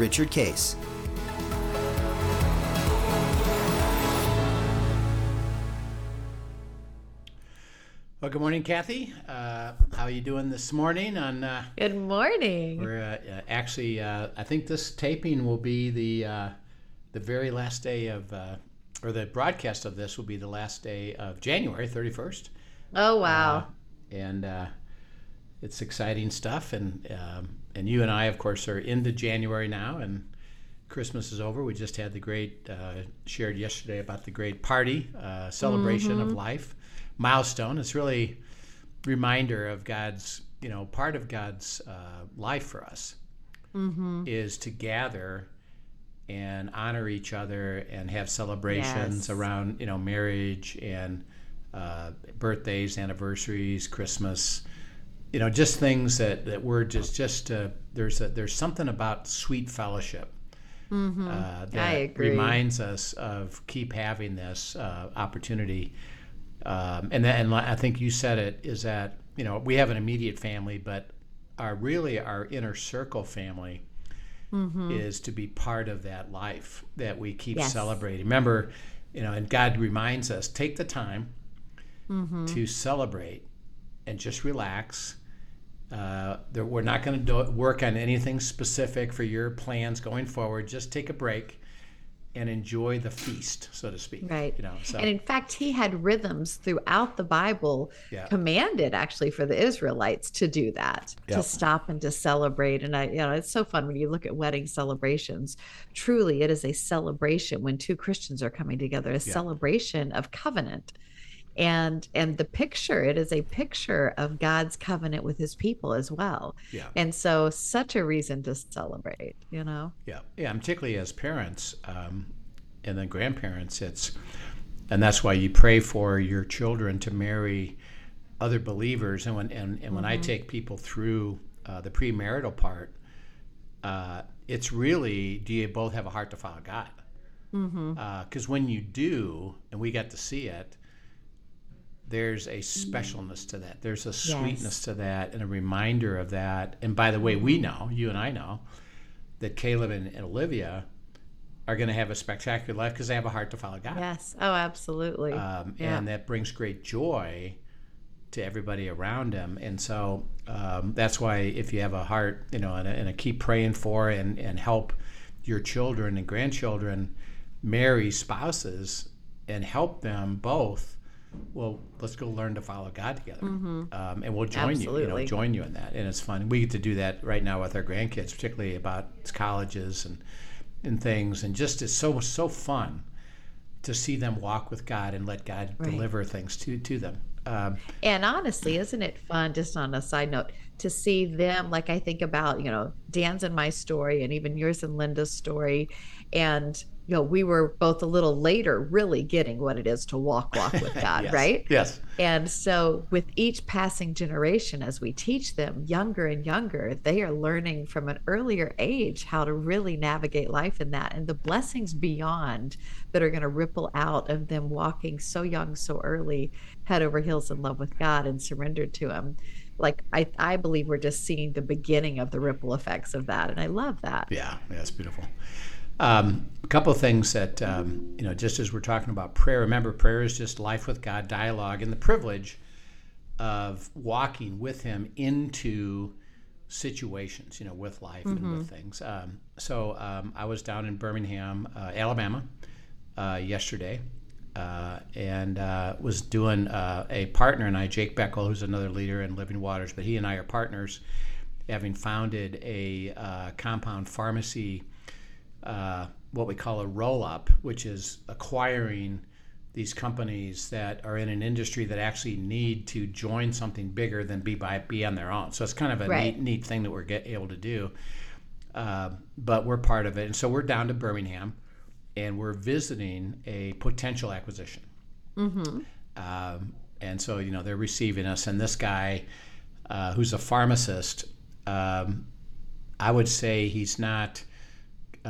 Richard Case. Well, good morning, Kathy. Uh, how are you doing this morning? On uh, Good morning. we're uh, uh, actually, uh, I think this taping will be the uh, the very last day of, uh, or the broadcast of this will be the last day of January thirty first. Oh wow. and uh, it's exciting stuff. And um, and you and I, of course, are into January now, and Christmas is over. We just had the great uh, shared yesterday about the great party uh, celebration of life milestone. It's really reminder of God's, you know, part of God's uh, life for us is to gather and honor each other and have celebrations Yes. around, you know, marriage and uh, birthdays, anniversaries, Christmas. You know, just things that, that we're just just uh, there's a, there's something about sweet fellowship uh, that reminds us of keep having this uh, opportunity. Um, and then, and I think you said it is that you know we have an immediate family, but our really our inner circle family is to be part of that life that we keep Yes. celebrating. Remember, you know, and God reminds us take the time to celebrate and just relax. Uh, there, we're not going to work on anything specific for your plans going forward. Just take a break and enjoy the feast, so to speak. Right. You know. So And in fact, he had rhythms throughout the Bible Yeah. commanded actually for the Israelites to do that, Yep. to stop and to celebrate. And I, you know, it's so fun when you look at wedding celebrations. Truly, it is a celebration when two Christians are coming together, a celebration of covenant. And and the picture, it is a picture of God's covenant with his people as well. Yeah. And so such a reason to celebrate, you know? Yeah, yeah. and Particularly as parents um, and then grandparents, it's and that's why you pray for your children to marry other believers. And when and, and when I take people through uh, the premarital part, uh, it's really do you both have a heart to follow God? Because when you do, and we get to see it, there's a specialness to that. There's a sweetness to that, and a reminder of that. And by the way, we know, you and I know, that Caleb and, and Olivia are going to have a spectacular life because they have a heart to follow God. Yes. Oh, absolutely. Um, Yeah. And that brings great joy to everybody around them. And so um, that's why if you have a heart, you know, and a, and a keep praying for and, and help your children and grandchildren marry spouses and help them both. Well, let's go learn to follow God together, um, and we'll join you. You know, join you in that, and it's fun. We get to do that right now with our grandkids, particularly about colleges and and things, and just it's so so fun to see them walk with God and let God Right. deliver things to to them. Um, And honestly, isn't it fun, just on a side note, to see them? Like, I think about, you know, Dan's and my story, and even yours and Linda's story. And, you know, we were both a little later really getting what it is to walk, walk with God, yes. right? Yes. And so, with each passing generation, as we teach them younger and younger, they are learning from an earlier age how to really navigate life in that and the blessings beyond that are going to ripple out of them walking so young, so early, head over heels in love with God and surrendered to Him. Like, I, I believe we're just seeing the beginning of the ripple effects of that. And I love that. Yeah, yeah, it's beautiful. Um, a couple of things that um, you know, just as we're talking about prayer. Remember, prayer is just life with God, dialogue, and the privilege of walking with Him into situations. You know, with life and with things. Um, so um, I was down in Birmingham, uh, Alabama, uh, yesterday. Uh, and uh, was doing uh, a partner and I, Jake Beckel, who's another leader in Living Waters, but he and I are partners, having founded a uh, compound pharmacy uh, what we call a roll up, which is acquiring these companies that are in an industry that actually need to join something bigger than be by be on their own. So it's kind of a Right. neat, neat thing that we're get, able to do. uh, but we're part of it, and so we're down to Birmingham, and we're visiting a potential acquisition. Mm-hmm. Um, and so you know they're receiving us, and this guy, uh, who's a pharmacist, um, I would say he's not.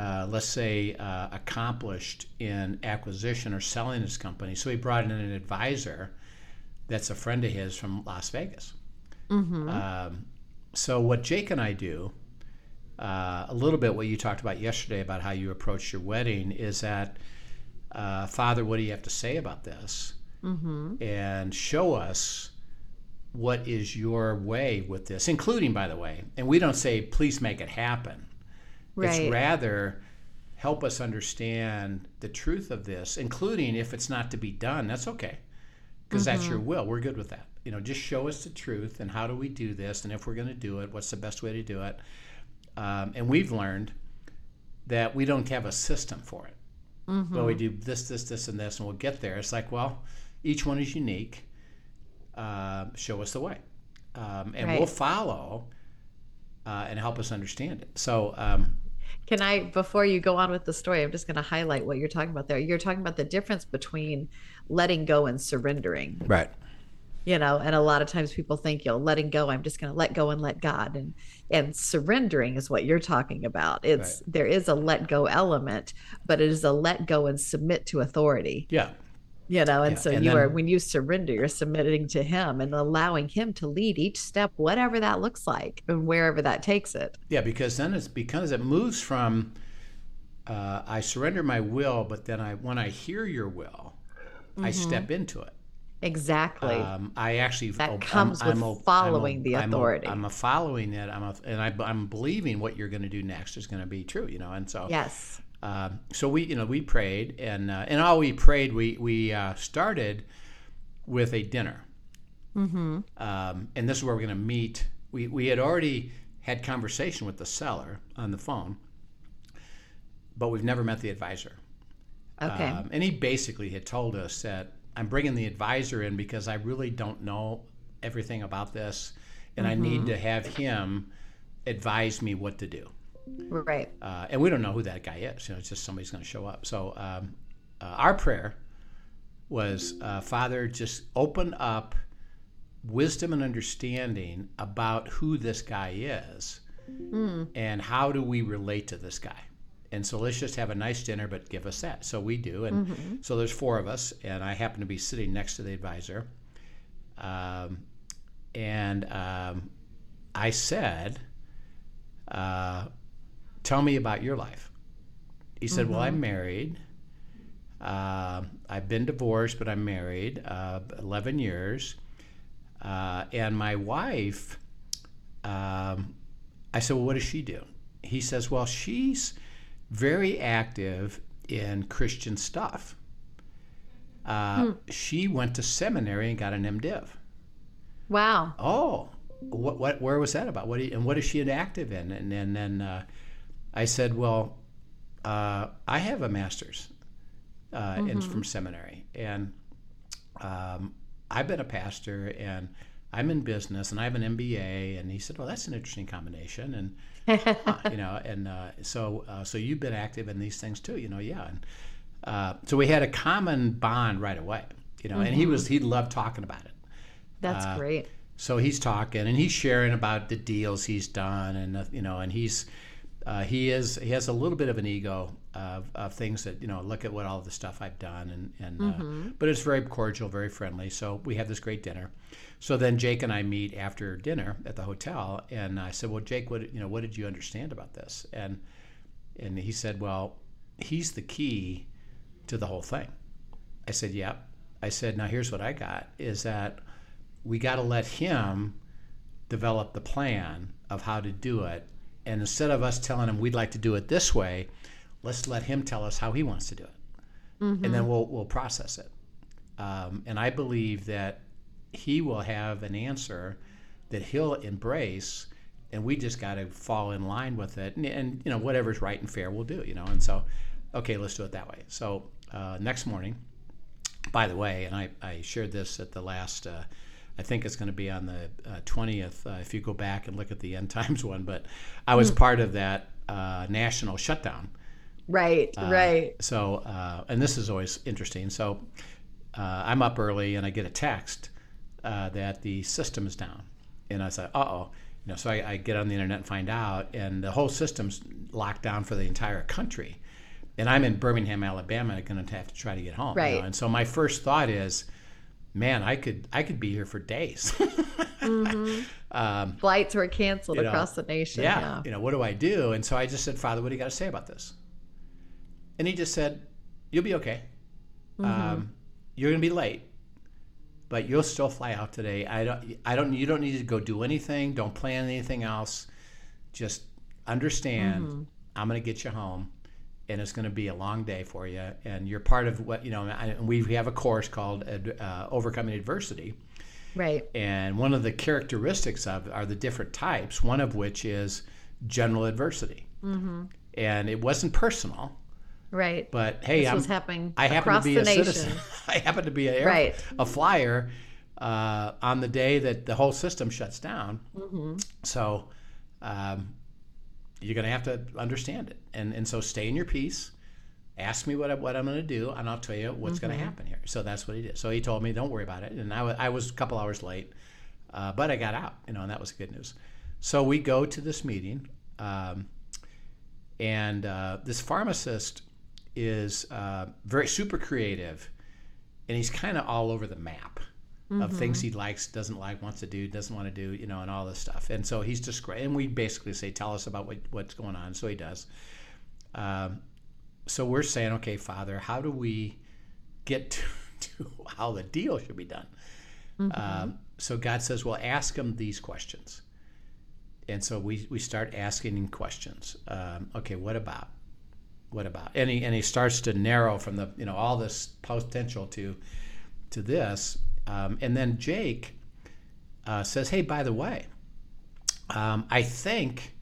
Uh, let's say, uh, accomplished in acquisition or selling his company. So he brought in an advisor that's a friend of his from Las Vegas. Mm-hmm. Um, so what Jake and I do, uh, a little bit what you talked about yesterday about how you approach your wedding is that, uh, Father, what do you have to say about this? Mm-hmm. And show us what is your way with this, including, by the way, and we don't say, please make it happen. Right. It's rather help us understand the truth of this, including if it's not to be done, that's okay, because mm-hmm. that's your will. We're good with that. You know, just show us the truth and how do we do this, and if we're going to do it, what's the best way to do it. Um, and we've learned that we don't have a system for it. Mm-hmm. Well, we do this, this, this, and this, and we'll get there. It's like, well, each one is unique. Uh, show us the way, um, and right. we'll follow uh, and help us understand it. So, um, can I, before you go on with the story, I'm just going to highlight what you're talking about there. You're talking about the difference between letting go and surrendering. Right. You know, and a lot of times people think, you know, letting go, I'm just going to let go and let God. And and surrendering is what you're talking about. It's right. there is a let go element, but it is a let go and submit to authority. Yeah you know and yeah. so and you then, are when you surrender you're submitting to him and allowing him to lead each step whatever that looks like and wherever that takes it yeah because then it's because it moves from uh, i surrender my will but then i when i hear your will mm-hmm. i step into it exactly um, i actually that comes I'm, with I'm following a, the authority i'm, a, I'm a following it i'm a, and I, i'm believing what you're going to do next is going to be true you know and so yes uh, so we, you know, we prayed, and uh, and all we prayed, we we uh, started with a dinner, mm-hmm. um, and this is where we're going to meet. We we had already had conversation with the seller on the phone, but we've never met the advisor. Okay. Um, and he basically had told us that I'm bringing the advisor in because I really don't know everything about this, and mm-hmm. I need mm-hmm. to have him advise me what to do. Right. Uh, and we don't know who that guy is. You know, it's just somebody's going to show up. So um, uh, our prayer was, uh, Father, just open up wisdom and understanding about who this guy is mm. and how do we relate to this guy. And so let's just have a nice dinner, but give us that. So we do. And mm-hmm. so there's four of us, and I happen to be sitting next to the advisor. Um, and um, I said, uh, tell me about your life. He said, mm-hmm. well, I'm mm-hmm. married. Uh, I've been divorced, but I'm married, uh, 11 years. Uh, and my wife, um, I said, well, what does she do? He says, well, she's very active in Christian stuff. Uh, hmm. She went to seminary and got an MDiv. Wow. Oh, what, what, where was that about? What, you, and what is she active in? And, and then, uh, I said, well, uh, I have a master's uh, mm-hmm. in, from seminary, and um, I've been a pastor, and I'm in business, and I have an MBA. And he said, well, that's an interesting combination, and uh, you know, and uh, so uh, so you've been active in these things too, you know, yeah. And uh, so we had a common bond right away, you know, mm-hmm. and he was he loved talking about it. That's great. So he's talking and he's sharing about the deals he's done, and you know, and he's uh, he is he has a little bit of an ego of, of, things that you know look at what all the stuff I've done and and uh, mm-hmm. uh, but it's very cordial, very friendly. So we have this great dinner. So then Jake and I meet after dinner at the hotel, and I said, "Well, Jake, what you know, what did you understand about this?" And and he said, "Well, he's the key to the whole thing." I said, "Yep." I said, "Now here's what I got: is that we got to let him develop the plan of how to do it." And instead of us telling him we'd like to do it this way, let's let him tell us how he wants to do it. Mm-hmm. And then we'll, we'll process it. Um, and I believe that he will have an answer that he'll embrace and we just got to fall in line with it and, and, you know whatever's right and fair we'll do you know and so okay let's do it that way so uh, next morning by the way and I, I shared this at the last uh, I think it's going to be on the uh, twentieth. Uh, if you go back and look at the end times one, but I was mm. part of that uh, national shutdown. Right, Uh, right. So, uh, and this is always interesting. So, uh, I'm up early and I get a text uh, that the system is down, and I said, "Uh oh." You know, so I, I get on the internet and find out, and the whole system's locked down for the entire country. And I'm in Birmingham, Alabama, and going to have to try to get home. you know. Right. And so my first thought is, man, I could I could be here for days. um, Flights were canceled you know, across the nation. yeah, Yeah. You know, what do I do? And so I just said, Father, what do you got to say about this? And he just said, You'll be okay. Um, you're going to be late, but you'll still fly out today. I don't. I don't. You don't need to go do anything. Don't plan anything else. Just understand. I'm going to get you home, and it's going to be a long day for you. And you're part of what you know. I, we have a course called uh, Overcoming Adversity. Right. And one of the characteristics of are the different types, one of which is general adversity. Mm-hmm. And it wasn't personal, Right. but hey, this I'm, was happening I happen to be a nation. citizen. I happen to be a, air, Right. a flyer uh, on the day that the whole system shuts down. Mm-hmm. So um, you're going to have to understand it. And, and so stay in your peace. Ask me what, I, what I'm going to do, and I'll tell you what's going to happen here. So that's what he did. So he told me, don't worry about it. And I wa- I was a couple hours late, uh, but I got out, you know, and that was good news. So we go to this meeting, um, and uh, this pharmacist is uh, very super creative, and he's kind of all over the map of things he likes, doesn't like, wants to do, doesn't want to do, you know, and all this stuff. And so he's just great. And we basically say, tell us about what, what's going on. So he does. Um, so we're saying, okay, Father, how do we get to, to how the deal should be done? Um, so God says, well, ask him these questions. And so we, we start asking him questions. Um, okay, what about? What about? And he, and he starts to narrow from the, you know, all this potential to, to this. Um, and then Jake uh, says, hey, by the way, um, I think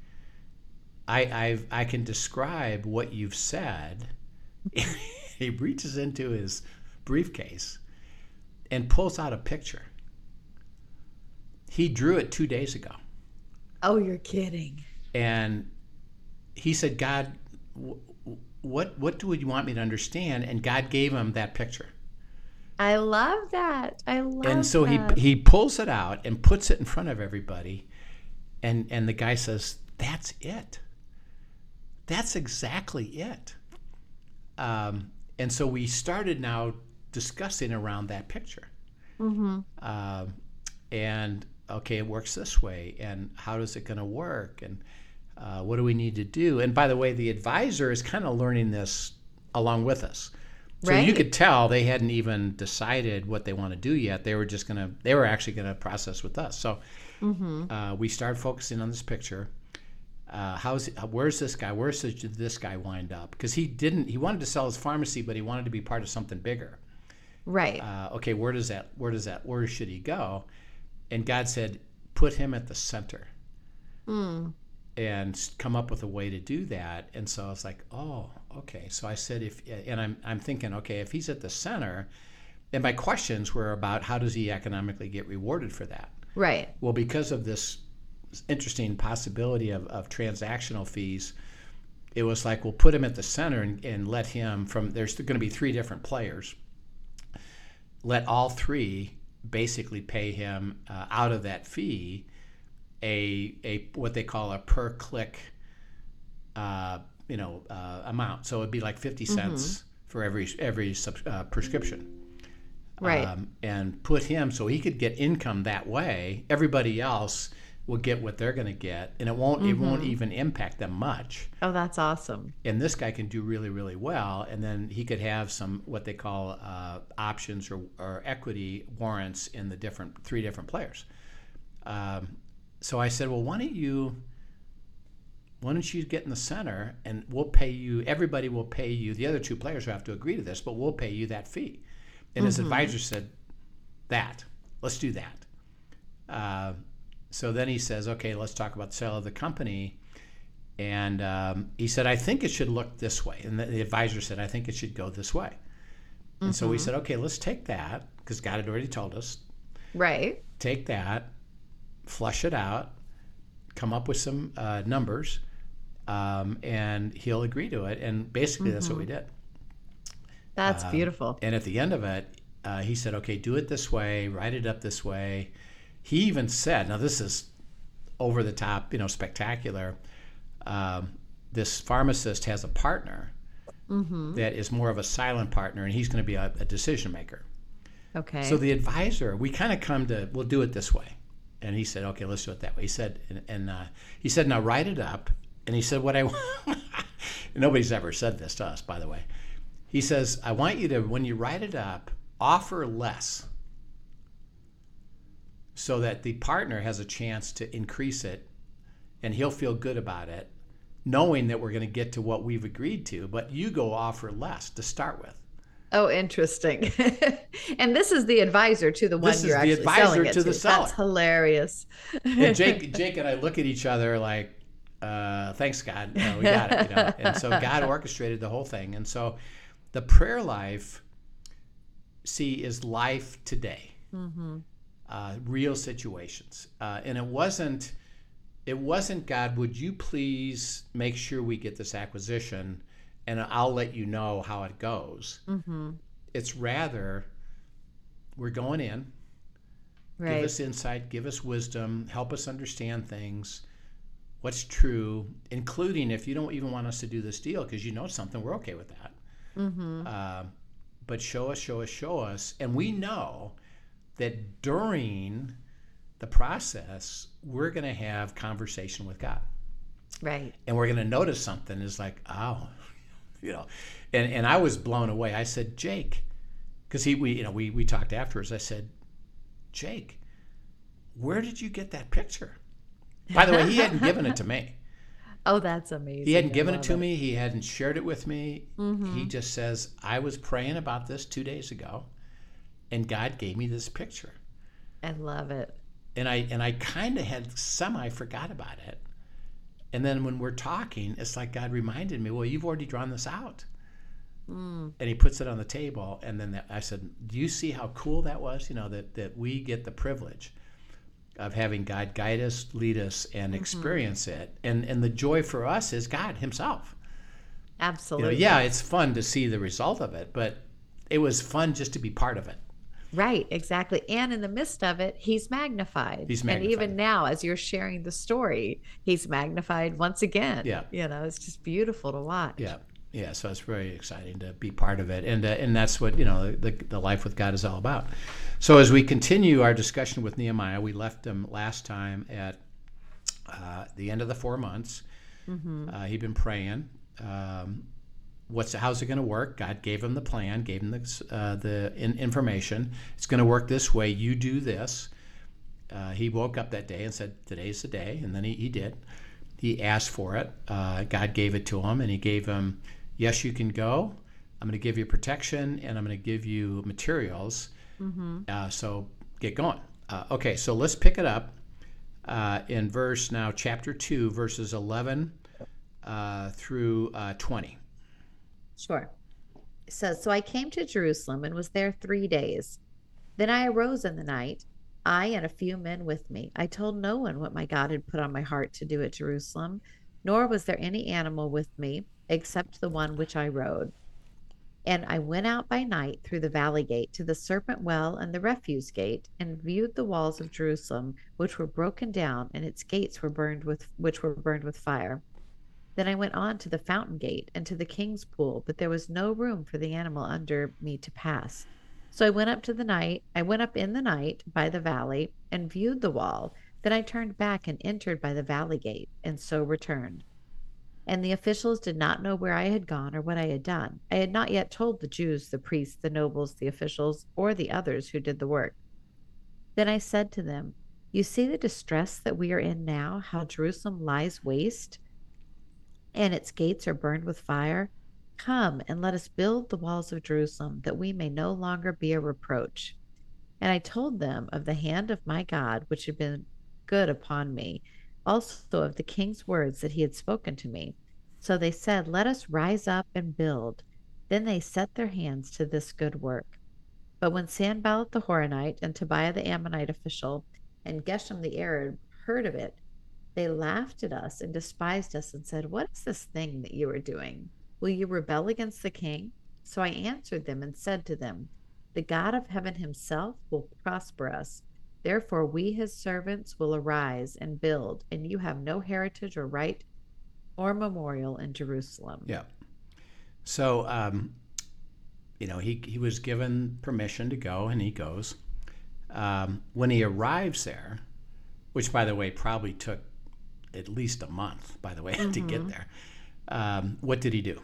I, I've, I can describe what you've said. he reaches into his briefcase and pulls out a picture. He drew it two days ago. Oh, you're kidding. And he said, God, wh- what, what do you want me to understand? And God gave him that picture. I love that. I love and so that. he he pulls it out and puts it in front of everybody. And and the guy says that's it. That's exactly it. Um, and so we started now discussing around that picture. Mm-hmm. um, and okay it works this way. And how is it going to work? And uh, what do we need to do? And by the way the advisor is kind of learning this along with us so you could tell they hadn't even decided what they want to do yet they were just going to they were actually going to process with us so uh, we started focusing on this picture uh, how's where's this guy where's this, this guy wind up because he didn't he wanted to sell his pharmacy but he wanted to be part of something bigger Right. uh, okay, where does that, where does that, where should he go? And God said, put him at the center Mm. and come up with a way to do that. And so I was like, oh, okay. So I said, if, and I'm, I'm thinking, okay, if he's at the center, and my questions were about how does he economically get rewarded for that? Right. Well, because of this interesting possibility of, of transactional fees, it was like, we'll put him at the center and, and let him from, there's going to be three different players. Let all three basically pay him uh, out of that fee a, a what they call a per click uh, you know uh, amount. So it'd be like 50 cents for every every sub, uh, prescription Right. um, and put him so he could get income that way. Everybody else will get what they're going to get, and it won't it won't even impact them much. oh, that's awesome. And this guy can do really really well, and then he could have some what they call uh, options or, or equity warrants in the different three different players. Um, so I said, well, why don't you? Why don't you get in the center and we'll pay you? Everybody will pay you. The other two players will have to agree to this, but we'll pay you that fee. And his advisor said, "That, let's do that." Uh, so then he says, "Okay, let's talk about the sale of the company." And um, he said, "I think it should look this way." And the, the advisor said, "I think it should go this way." And so we said, "Okay, let's take that because God had already told us. Right. Take that, flush it out, come up with some uh, numbers." Um, and he'll agree to it. And basically, that's what we did. That's beautiful. And at the end of it, uh, he said, "Okay, do it this way. Write it up this way." He even said, "Now this is over the top, you know, spectacular." Um, this pharmacist has a partner that is more of a silent partner, and he's going to be a, a decision maker. Okay. So the advisor, we kind of come to, we'll do it this way. And he said, okay, let's do it that way. He said, and, and uh, he said, now write it up. And he said, what I, nobody's ever said this to us, by the way. He says, I want you to, when you write it up, offer less so that the partner has a chance to increase it and he'll feel good about it, knowing that we're going to get to what we've agreed to, but you go offer less to start with. Oh, interesting. and this is the advisor to the one This you're is the actually advisor selling it to the seller. That's hilarious. and Jake, Jake and I look at each other like, uh, "Thanks, God, uh, we got it." You know? And so God orchestrated the whole thing. And so, the prayer life, see, is life today, uh, real situations, uh, and it wasn't. It wasn't God. Would you please make sure we get this acquisition, and I'll let you know how it goes. It's rather, we're going in. Give us insight, give us wisdom, help us understand things, what's true, including if you don't even want us to do this deal because you know something, we're okay with that. Uh, but show us, show us, show us. And we know that during the process, we're going to have conversation with God. right. And we're going to notice something is like, oh, you know. And, and I was blown away. I said, Jake, because he, we, you know, we, we talked afterwards. I said, Jake, where did you get that picture? By the way, he hadn't given it to me. Oh, that's amazing. He hadn't given it to me. He hadn't shared it with me. Mm-hmm. He just says, I was praying about this two days ago, and God gave me this picture. I love it. And I and I kind of had semi forgot about it. And then when we're talking, it's like God reminded me, well, you've already drawn this out. Mm. And he puts it on the table. And then I said, do you see how cool that was? You know, that, that we get the privilege of having God guide us, lead us, and mm-hmm. experience it. And, and the joy for us is God himself. You know, Absolutely. yeah, it's fun to see the result of it, but it was fun just to be part of it. Right, exactly. And in the midst of it, he's magnified. He's magnified. And even now, as you're sharing the story, he's magnified once again. Yeah. You know, it's just beautiful to watch. Yeah, yeah. So it's very exciting to be part of it, and uh, and that's what you know the the life with God is all about. So as we continue our discussion with Nehemiah, we left him last time at uh, the end of the four months. Uh, he'd been praying. Um, what's how's it going to work? God gave him the plan, gave him the uh, the in, information. It's going to work this way. You do this. Uh, he woke up that day and said, "Today's the day," and then he, he did. He asked for it. Uh, God gave it to him, and He gave him, "Yes, you can go. I'm going to give you protection, and I'm going to give you materials. Uh, so get going." Uh, okay, so let's pick it up uh, in verse now, chapter two, verses 11 uh, through uh, 20. Sure. It says, So I came to Jerusalem and was there three days. Then I arose in the night, I and a few men with me. I told no one what my God had put on my heart to do at Jerusalem, nor was there any animal with me except the one which I rode. And I went out by night through the valley gate to the serpent well and the refuse gate, and viewed the walls of Jerusalem, which were broken down, and its gates were burned with which were burned with fire. Then I went on to the fountain gate and to the king's pool, but there was no room for the animal under me to pass. So I went up to the night, I went up in the night by the valley and viewed the wall. Then I turned back and entered by the valley gate, and so returned. And the officials did not know where I had gone or what I had done. I had not yet told the Jews, the priests, the nobles, the officials, or the others who did the work. Then I said to them, You see the distress that we are in now, how Jerusalem lies waste? and its gates are burned with fire? Come and let us build the walls of Jerusalem, that we may no longer be a reproach. And I told them of the hand of my God, which had been good upon me, also of the king's words that he had spoken to me. So they said, Let us rise up and build. Then they set their hands to this good work. But when Sanballat the Horonite and Tobiah the Ammonite official and Geshem the Arab heard of it, They laughed at us and despised us and said, What is this thing that you are doing? Will you rebel against the king? So I answered them and said to them, The God of heaven himself will prosper us. Therefore, we, his servants, will arise and build, and you have no heritage or right or memorial in Jerusalem. Yeah. So, um, you know, he, he was given permission to go, and he goes. Um, when he arrives there, which, by the way, probably took at least a month, by the way, mm-hmm. to get mm-hmm. there, um, what did he do?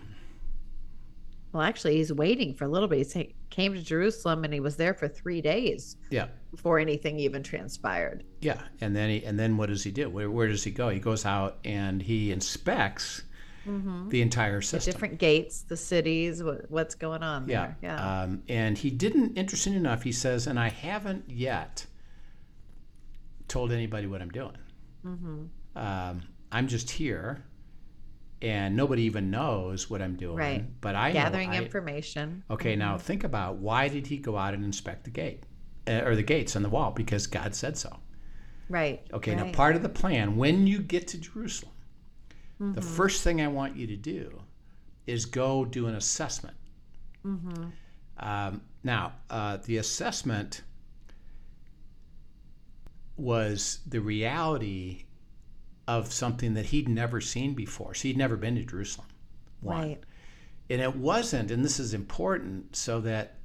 Well, actually, he's waiting for a little bit. He came to Jerusalem and he was there for three days. Yeah. Before anything even transpired. Yeah, and then he and then what does he do? Where, where does he go? He goes out and he inspects mm-hmm. the entire system. The different gates, the cities, what, what's going on yeah. there. Yeah. Um, and he didn't. Interesting enough, he says, and I haven't yet told anybody what I'm doing. Mm-hmm. Um, I'm just here and nobody even knows what I'm doing. Right. But I am gathering know, I, information. Okay, mm-hmm. now think about why did he go out and inspect the gate uh, or the gates on the wall? Because God said so. Right. Okay. Right. Now part of the plan when you get to Jerusalem, mm-hmm. the first thing I want you to do is go do an assessment. Mm-hmm. Um, now uh, the assessment was the reality of something that he'd never seen before. So he'd never been to Jerusalem. One. Right. And it wasn't, and this is important, so that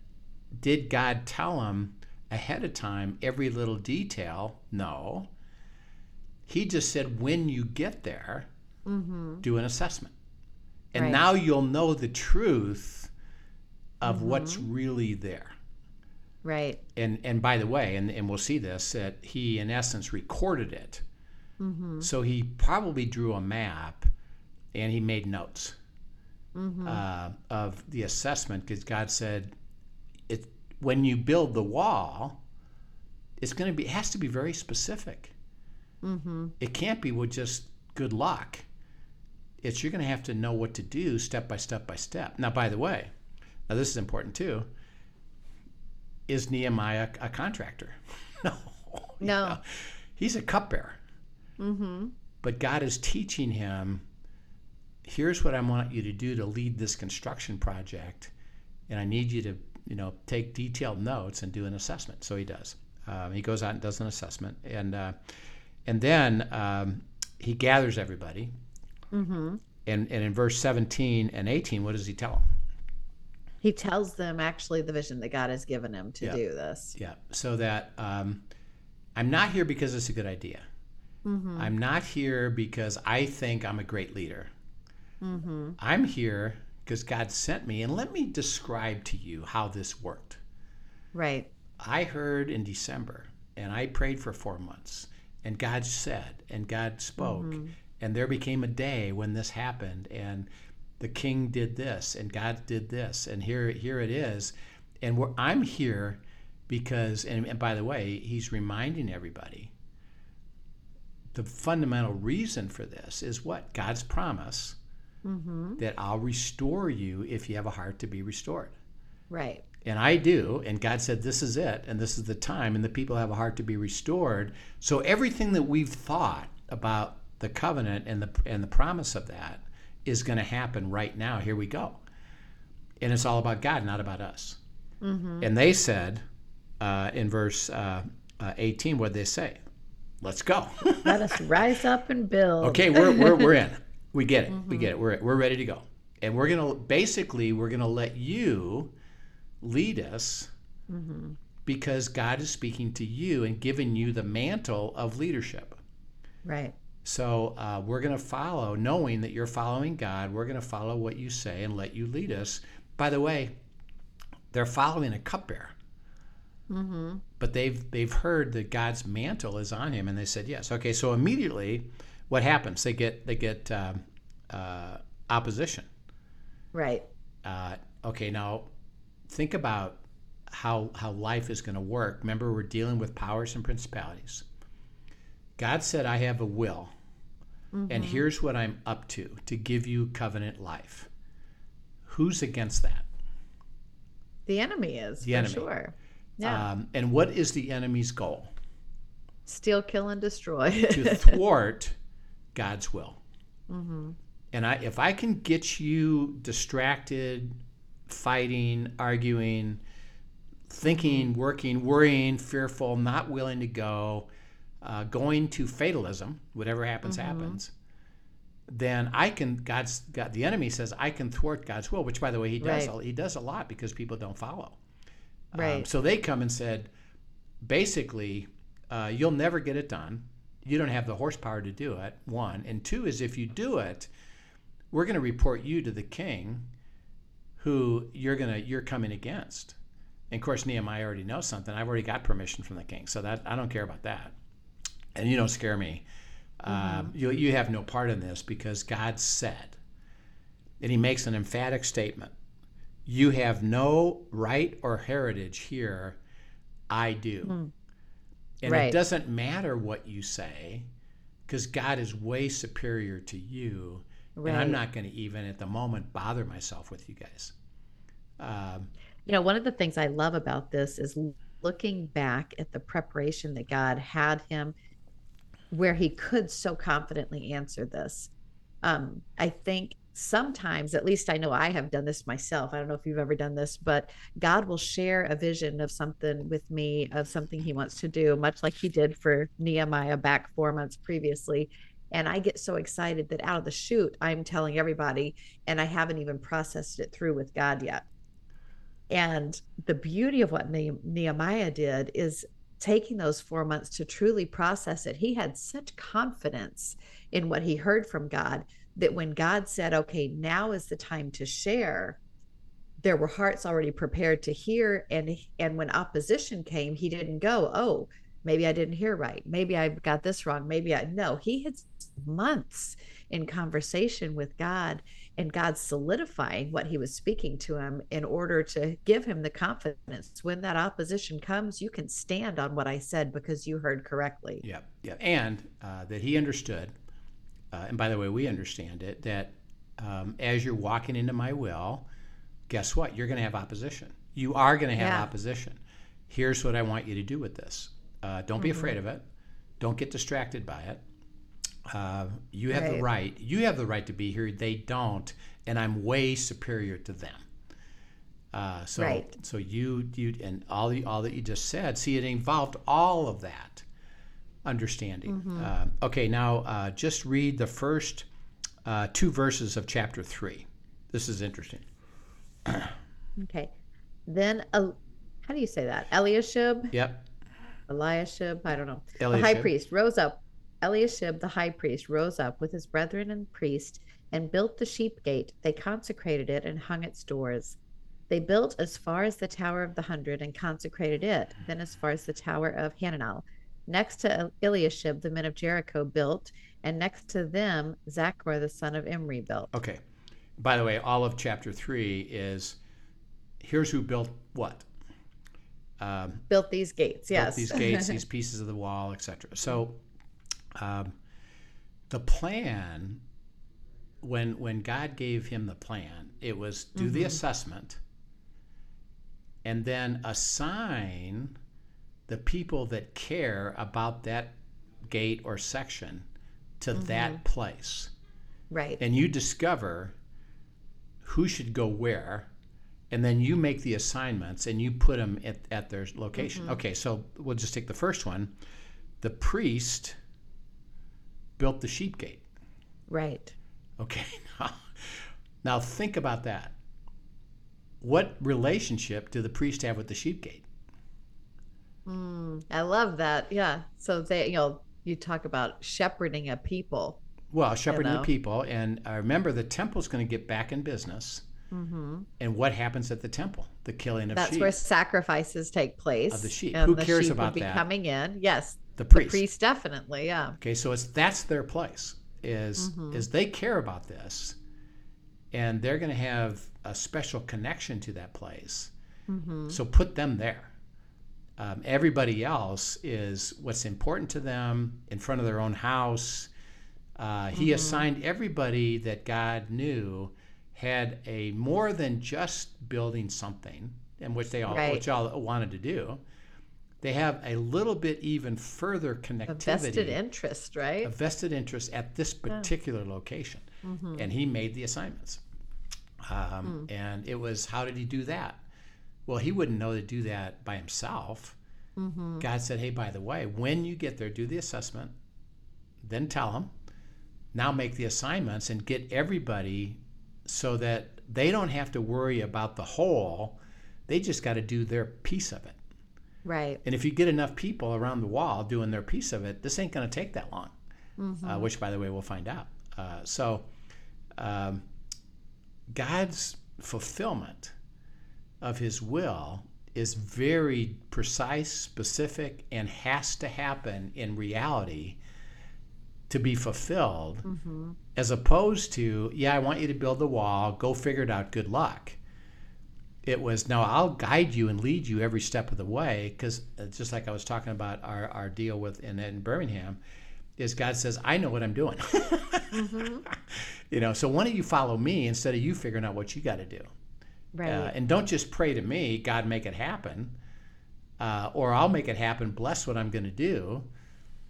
did God tell him ahead of time every little detail? No. He just said, when you get there, mm-hmm. do an assessment. And right. now you'll know the truth of mm-hmm. what's really there. Right. And and by the way, and, and we'll see this, that he in essence recorded it Mm-hmm. So he probably drew a map and he made notes mm-hmm. uh, of the assessment because God said, it, when you build the wall, it's going to be, it has to be very specific. Mm-hmm. It can't be with just good luck. It's you're going to have to know what to do step by step by step. Now, by the way, now this is important too. Is Nehemiah a contractor? no. No. You know, he's a cupbearer. Mm-hmm. But God is teaching him here's what I want you to do to lead this construction project. And I need you to, you know, take detailed notes and do an assessment. So he does. Um, he goes out and does an assessment. And, uh, and then um, he gathers everybody. Mm-hmm. And, and in verse 17 and 18, what does he tell them? He tells them actually the vision that God has given him to yeah. do this. Yeah. So that um, I'm not here because it's a good idea. Mm-hmm. I'm not here because I think I'm a great leader. Mm-hmm. I'm here because God sent me. And let me describe to you how this worked. Right. I heard in December and I prayed for four months, and God said, and God spoke, mm-hmm. and there became a day when this happened, and the king did this, and God did this, and here, here it is. And I'm here because, and, and by the way, he's reminding everybody the fundamental reason for this is what? God's promise mm-hmm. that I'll restore you if you have a heart to be restored. Right. And I do. And God said, This is it. And this is the time. And the people have a heart to be restored. So everything that we've thought about the covenant and the, and the promise of that is going to happen right now. Here we go. And it's all about God, not about us. Mm-hmm. And they said uh, in verse uh, uh, 18, what did they say? Let's go. Let us rise up and build. Okay, we're, we're, we're in. We get it. Mm-hmm. We get it. We're, we're ready to go. And we're going to basically, we're going to let you lead us mm-hmm. because God is speaking to you and giving you the mantle of leadership. Right. So uh, we're going to follow, knowing that you're following God. We're going to follow what you say and let you lead us. By the way, they're following a cupbearer. Mm-hmm. But they've they've heard that God's mantle is on him, and they said yes. Okay, so immediately, what happens? They get they get uh, uh, opposition. Right. Uh, okay, now think about how how life is going to work. Remember, we're dealing with powers and principalities. God said, "I have a will, mm-hmm. and here's what I'm up to: to give you covenant life." Who's against that? The enemy is the enemy. sure. Yeah. Um, and what is the enemy's goal? Steal, kill, and destroy. to thwart God's will. And I, if I can get you distracted, fighting, arguing, thinking, working, worrying, fearful, not willing to go, uh, going to fatalism, whatever happens, happens, then I can. God's God. The enemy says I can thwart God's will, which, by the way, he does. Right. a- He does a lot because people don't follow. Um, so they come and said, basically, uh, you'll never get it done. You don't have the horsepower to do it. One and two is if you do it, we're going to report you to the king, who you're gonna you're coming against. And of course, Nehemiah already knows something. I've already got permission from the king, so that I don't care about that. And you don't scare me. Um, you you have no part in this because God said, and He makes an emphatic statement. You have no right or heritage here. I do. And it doesn't matter what you say because God is way superior to you. Right. And I'm not going to even at the moment bother myself with you guys. Um, You know, one of the things I love about this is looking back at the preparation that God had him where he could so confidently answer this. Um, I think sometimes, at least I know I have done this myself. I don't know if you've ever done this, but God will share a vision of something with me, of something he wants to do, much like he did for Nehemiah back four months previously. And I get so excited that out of the chute, I'm telling everybody, and I haven't even processed it through with God yet. And the beauty of what Nehemiah did is taking those four months to truly process it. He had such confidence in what he heard from God that when God said, okay, now is the time to share, there were hearts already prepared to hear. And, and when opposition came, he didn't go, oh, maybe I didn't hear right. Maybe I got this wrong. Maybe I, no, he had months in conversation with God and God solidifying what he was speaking to him in order to give him the confidence when that opposition comes, you can stand on what I said because you heard correctly. Yeah, yeah, and uh, that he understood, uh, and by the way, we understand it that um, as you're walking into my will, guess what? You're going to have opposition. You are going to have Yeah. opposition. Here's what I want you to do with this. Uh, don't be afraid of it. Don't get distracted by it. Uh, you have the Right. right. You have the right to be here. They don't, and I'm way superior to them. Uh, so, Right. so you, you, and all the, all that you just said. See, it involved all of that understanding. Uh, okay, now uh, just read the first uh, two verses of chapter three. This is interesting. Okay. Then, uh, how do you say that? Eliashib? Yep. Eliashib? I don't know. Eliashib. The high priest rose up. Eliashib, the high priest, rose up with his brethren and priests and built the sheep gate. They consecrated it and hung its doors. They built as far as the Tower of the Hundred and consecrated it, then as far as the Tower of Hananel. Next to Eliashib, the men of Jericho built, and next to them, Zaccur, the son of Imri, built. Okay. By the way, all of chapter three is here's who built what. Um, Built these gates, built yes. these gates, these pieces of the wall, etc. So, um, the plan, when when God gave him the plan, it was do the assessment, and then assign the people that care about that gate or section to mm-hmm. that place, right. and you discover who should go where. And then you make the assignments and you put them at, at their location. Mm-hmm. Okay, so we'll just take the first one. The priest built the sheep gate. right. Okay, now, now think about that. What relationship do the priest have with the sheep gate? Mm, I love that. Yeah. So they, you know, you talk about shepherding a people. Well, shepherding know. the people, and I remember the temple's going to get back in business. Mm-hmm. And what happens at the temple? The killing of That's sheep. That's where sacrifices take place. Of the sheep. And Who the cares sheep about be that? coming in. Yes. the The priest. priest, definitely. Yeah. Okay, so it's that's their place. Is Mhm. is they care about this, and they're going to have a special connection to that place. Mm-hmm. So put them there. Um, everybody else is what's important to them in front of their own house. Uh, he Mhm. assigned everybody that God knew had a more than just building something, and which they all Right. which all wanted to do. they have a little bit even further A connectivity vested interest, right? a vested interest at this particular location. And he made the assignments. Um, And it was, how did he do that? Well, he wouldn't know to do that by himself. God said, hey, by the way, when you get there, do the assessment, then tell them. Now make the assignments and get everybody so that they don't have to worry about the whole. They just got to do their piece of it. Right. And if you get enough people around the wall doing their piece of it, this ain't going to take that long. Uh, which, by the way, we'll find out. Uh, so, um, God's fulfillment of His will is very precise, specific, and has to happen in reality to be fulfilled, mm-hmm. as opposed to, yeah, I want you to build the wall, go figure it out, good luck. It was no i'll guide you and lead you every step of the way because uh, just like i was talking about our, our deal with in, in birmingham is god says i know what i'm doing. Mm-hmm. You know so why don't you follow me instead of you figuring out what you got to do Right. uh, and don't just pray to me god make it happen uh, or i'll make it happen bless what i'm going to do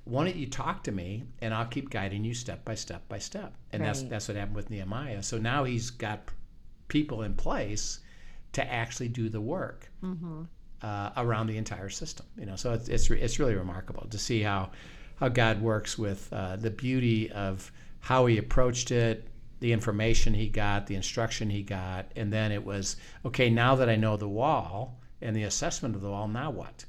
why don't you talk to me and i'll keep guiding you step by step by step and that's Right. that's what happened with nehemiah so now he's got people in place to actually do the work uh, around the entire system. You know, so it's it's, re- it's really remarkable to see how how God works with uh, the beauty of how He approached it, the information He got, the instruction He got, and then it was okay. Now that I know the wall and the assessment of the wall, now what?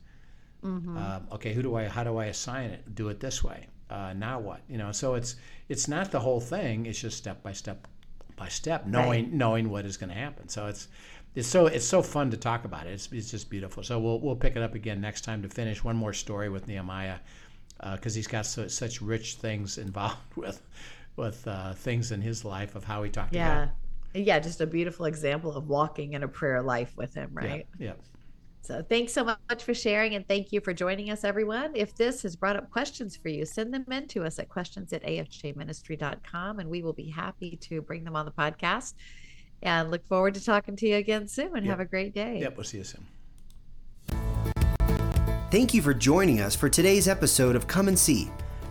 Um, okay, who do I? How do I assign it? Do it this way. Uh, now what? You know, so it's it's not the whole thing. It's just step by step by step, knowing knowing what is going to happen. So it's it's so it's so fun to talk about it. It's, it's just beautiful. So we'll we'll pick it up again next time to finish one more story with Nehemiah because he's got so, such rich things involved with with uh, things in his life of how he talked yeah. about. Yeah, just a beautiful example of walking in a prayer life with him, right? Yeah, yeah. So thanks so much for sharing and thank you for joining us, everyone. If this has brought up questions for you, send them in to us at questions at afjministry.com and we will be happy to bring them on the podcast. And look forward to talking to you again soon and Yep. have a great day. Yep, we'll see you soon. Thank you for joining us for today's episode of Come and See,